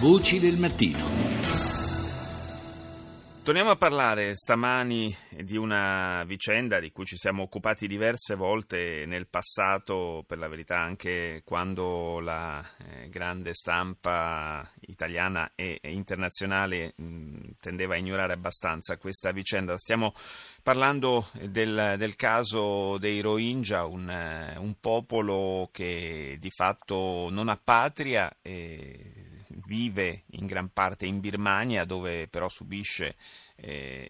Voci del mattino. Torniamo a parlare stamani di una vicenda di cui ci siamo occupati diverse volte nel passato, per la verità anche quando la eh, grande stampa italiana e, internazionale tendeva a ignorare abbastanza questa vicenda. Stiamo parlando del, del caso dei Rohingya, un, uh, un, popolo che di fatto non ha patria e vive in gran parte in Birmania, dove però subisce eh,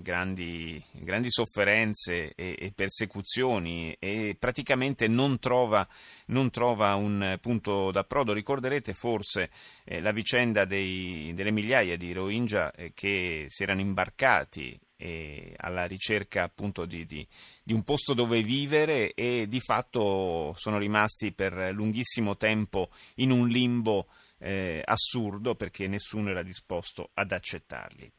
grandi, grandi, sofferenze e, e, persecuzioni e praticamente non trova, non trova, un punto d'approdo. Ricorderete forse eh, la vicenda dei, delle migliaia di Rohingya eh, che si erano imbarcati alla ricerca appunto di, di, di, un posto dove vivere e di fatto sono rimasti per lunghissimo tempo in un limbo eh, assurdo perché nessuno era disposto ad accettarli.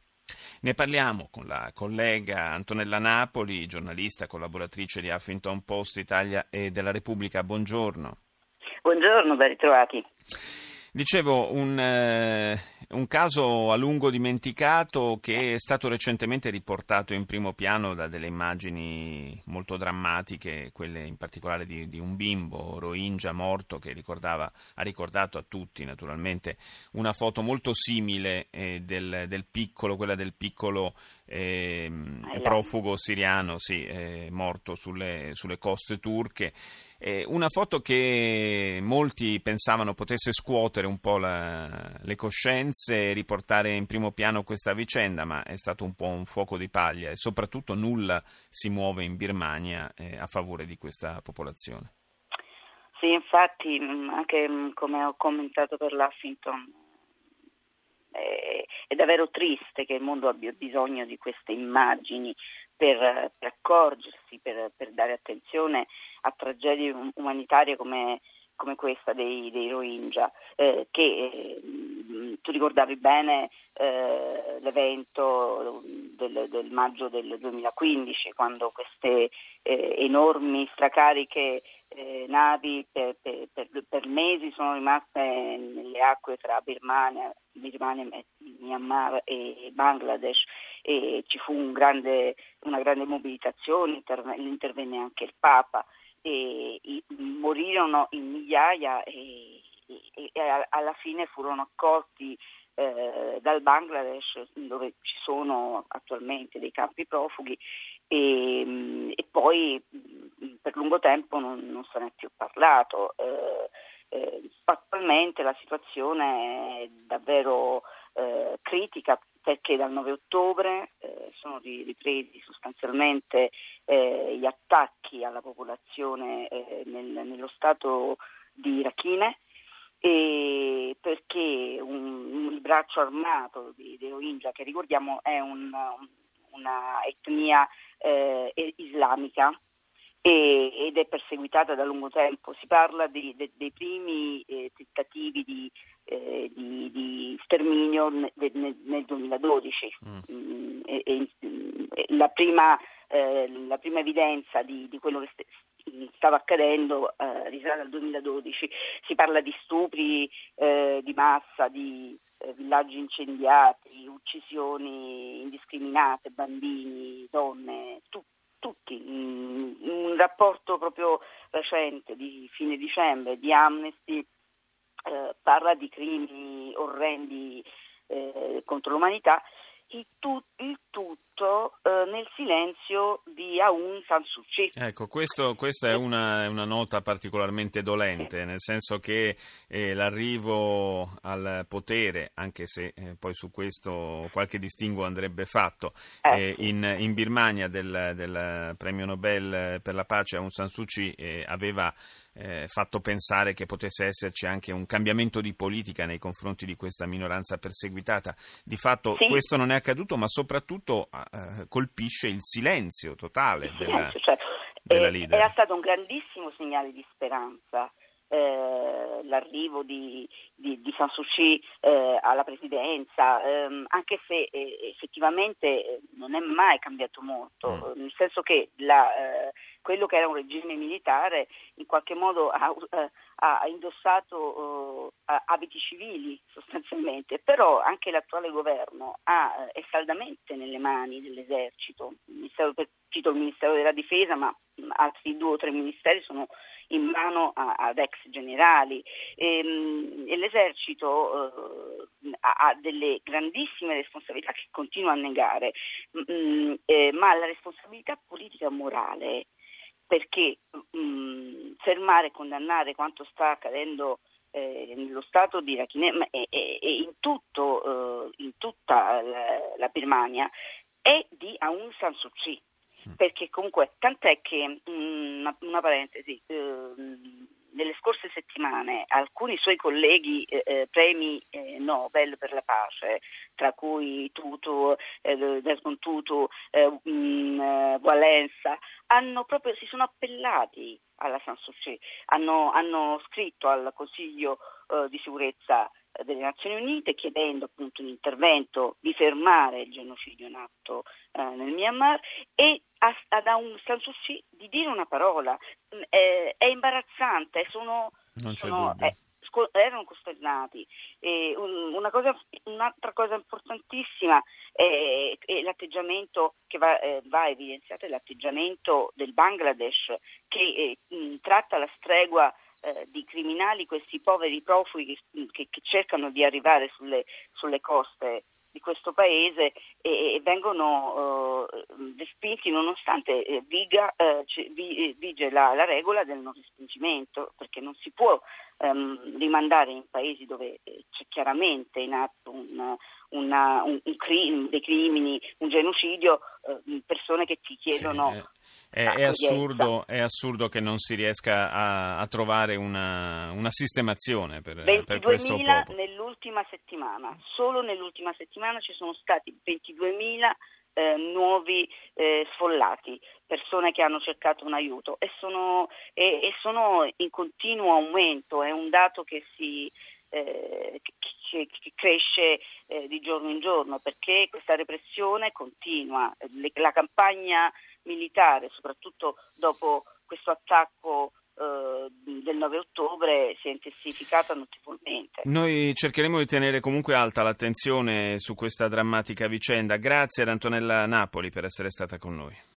Ne parliamo con la collega Antonella Napoli, giornalista, collaboratrice di Huffington Post Italia e della Repubblica. Buongiorno. Buongiorno, ben ritrovati. Dicevo, un, eh, un, caso a lungo dimenticato che è stato recentemente riportato in primo piano da delle immagini molto drammatiche, quelle in particolare di, di un bimbo Rohingya morto che ha ricordato a tutti naturalmente una foto molto simile eh, del, del, piccolo, quella del piccolo eh, profugo siriano sì, eh, morto sulle, sulle coste turche. Eh, una foto che molti pensavano potesse scuotere un po' la, le coscienze e riportare in primo piano questa vicenda, ma è stato un po' un fuoco di paglia e soprattutto nulla si muove in Birmania eh, a favore di questa popolazione. Sì, infatti, mm, anche mm, come ho commentato per l'Huffington, è davvero triste che il mondo abbia bisogno di queste immagini per, per accorgersi, per, per, dare attenzione a tragedie umanitarie come, come questa dei, dei Rohingya, eh, che eh, tu ricordavi bene eh, l'evento del, del, maggio del 2015, quando queste eh, enormi stracariche eh, navi per, per, per, mesi sono rimaste nelle acque tra Birmania, Birmania Myanmar e Bangladesh e ci fu un grande, una grande mobilitazione, intervenne anche il Papa e, e morirono in migliaia e, e, e, alla fine furono accolti eh, dal Bangladesh dove ci sono attualmente dei campi profughi e, poi per lungo tempo non, non se ne è più parlato. Eh, eh, attualmente la situazione è davvero eh, critica perché dal 9 ottobre eh, sono ripresi sostanzialmente eh, gli attacchi alla popolazione eh, nel, nello stato di Rakhine e perché un, un, braccio armato di Rohingya, che ricordiamo è un, una etnia eh, islamica, ed è perseguitata da lungo tempo. Si parla di, de, dei primi eh, tentativi di, eh, di, di sterminio nel, nel 2012. Mm. Mm, e, e, la, prima, eh, la, prima, evidenza di, quello che st- stava accadendo eh, risale al 2012. Si parla di stupri eh, di massa, di eh, villaggi incendiati, uccisioni indiscriminate, bambini, donne, tutto tutti. Mm, un rapporto proprio recente di fine dicembre di Amnesty eh, parla di crimini orrendi eh, contro l'umanità il, tu, il tutto eh, nel silenzio di Aung San Suu Kyi. Ecco, questo, questa è una, una, nota particolarmente dolente, nel senso che eh, l'arrivo al potere, anche se eh, poi su questo qualche distinguo andrebbe fatto, eh. eh in, in, Birmania del, del, premio Nobel per la pace Aung San Suu Kyi eh, aveva eh, fatto pensare che potesse esserci anche un cambiamento di politica nei confronti di questa minoranza perseguitata. Di fatto sì. questo non è accaduto, ma soprattutto eh, colpisce il silenzio totale della, silenzio, cioè, della eh, leader. Era stato un grandissimo segnale di speranza. Eh, l'arrivo di, di, di San Suu Kyi eh, alla presidenza, ehm, anche se eh, effettivamente eh, non è mai cambiato molto, mm. nel senso che la, eh, quello che era un regime militare in qualche modo ha, ha indossato abiti civili sostanzialmente, però anche l'attuale governo ha, è saldamente nelle mani dell'esercito, il cito il Ministero della Difesa, ma altri due o tre ministeri sono in mano a, ad ex generali e, ehm, e l'esercito eh, ha, delle grandissime responsabilità che continua a negare, mh, eh, ma la responsabilità politica morale perché mh, fermare e condannare quanto sta accadendo eh, nello Stato di Rakhine e, e, e in, tutto, eh, in, tutta la, la Birmania è di Aung San Suu Kyi. Perché comunque tant'è che mm, una, una parentesi eh, nelle scorse settimane alcuni suoi colleghi eh, eh, premi eh, Nobel per la pace, tra cui Tutu, eh, Desmond Tutu, eh, mh, mm, eh, Valenza, hanno proprio, si sono appellati alla San Suu Kyi, hanno, hanno scritto al Consiglio di sicurezza delle Nazioni Unite chiedendo appunto un intervento di fermare il genocidio in atto eh, nel Myanmar e a, ad Aung San Suu Kyi di dire una parola. Mm, eh, è imbarazzante, sono, sono eh, erano costernati. Un, cosa, un'altra cosa importantissima è, è l'atteggiamento che va, eh, va, evidenziato, è l'atteggiamento del Bangladesh che eh, mh, tratta la stregua eh, di criminali, questi poveri profughi che, che, che cercano di arrivare sulle, sulle coste di questo paese e, e vengono eh, respinti nonostante eh, viga, eh, c- vige la, la, regola del non respingimento perché non si può ehm, rimandare in paesi dove eh, c'è chiaramente in atto un, una, un, un crim- dei crimini, un genocidio, eh, persone che ti chiedono... Sì, è, è, assurdo, è, assurdo, che non si riesca a, a trovare una, una, sistemazione per, per questo popolo. nell'ultima settimana, solo nell'ultima settimana ci sono stati 22.000 eh, nuovi eh, sfollati, persone che hanno cercato un aiuto. E sono, e, e sono in continuo aumento, è un dato che si, eh, che, che, cresce eh, di giorno in giorno perché questa repressione continua, Le, la campagna militare, soprattutto dopo questo attacco eh, del 9 ottobre si è intensificata notevolmente. Noi cercheremo di tenere comunque alta l'attenzione su questa drammatica vicenda. Grazie ad Antonella Napoli per essere stata con noi.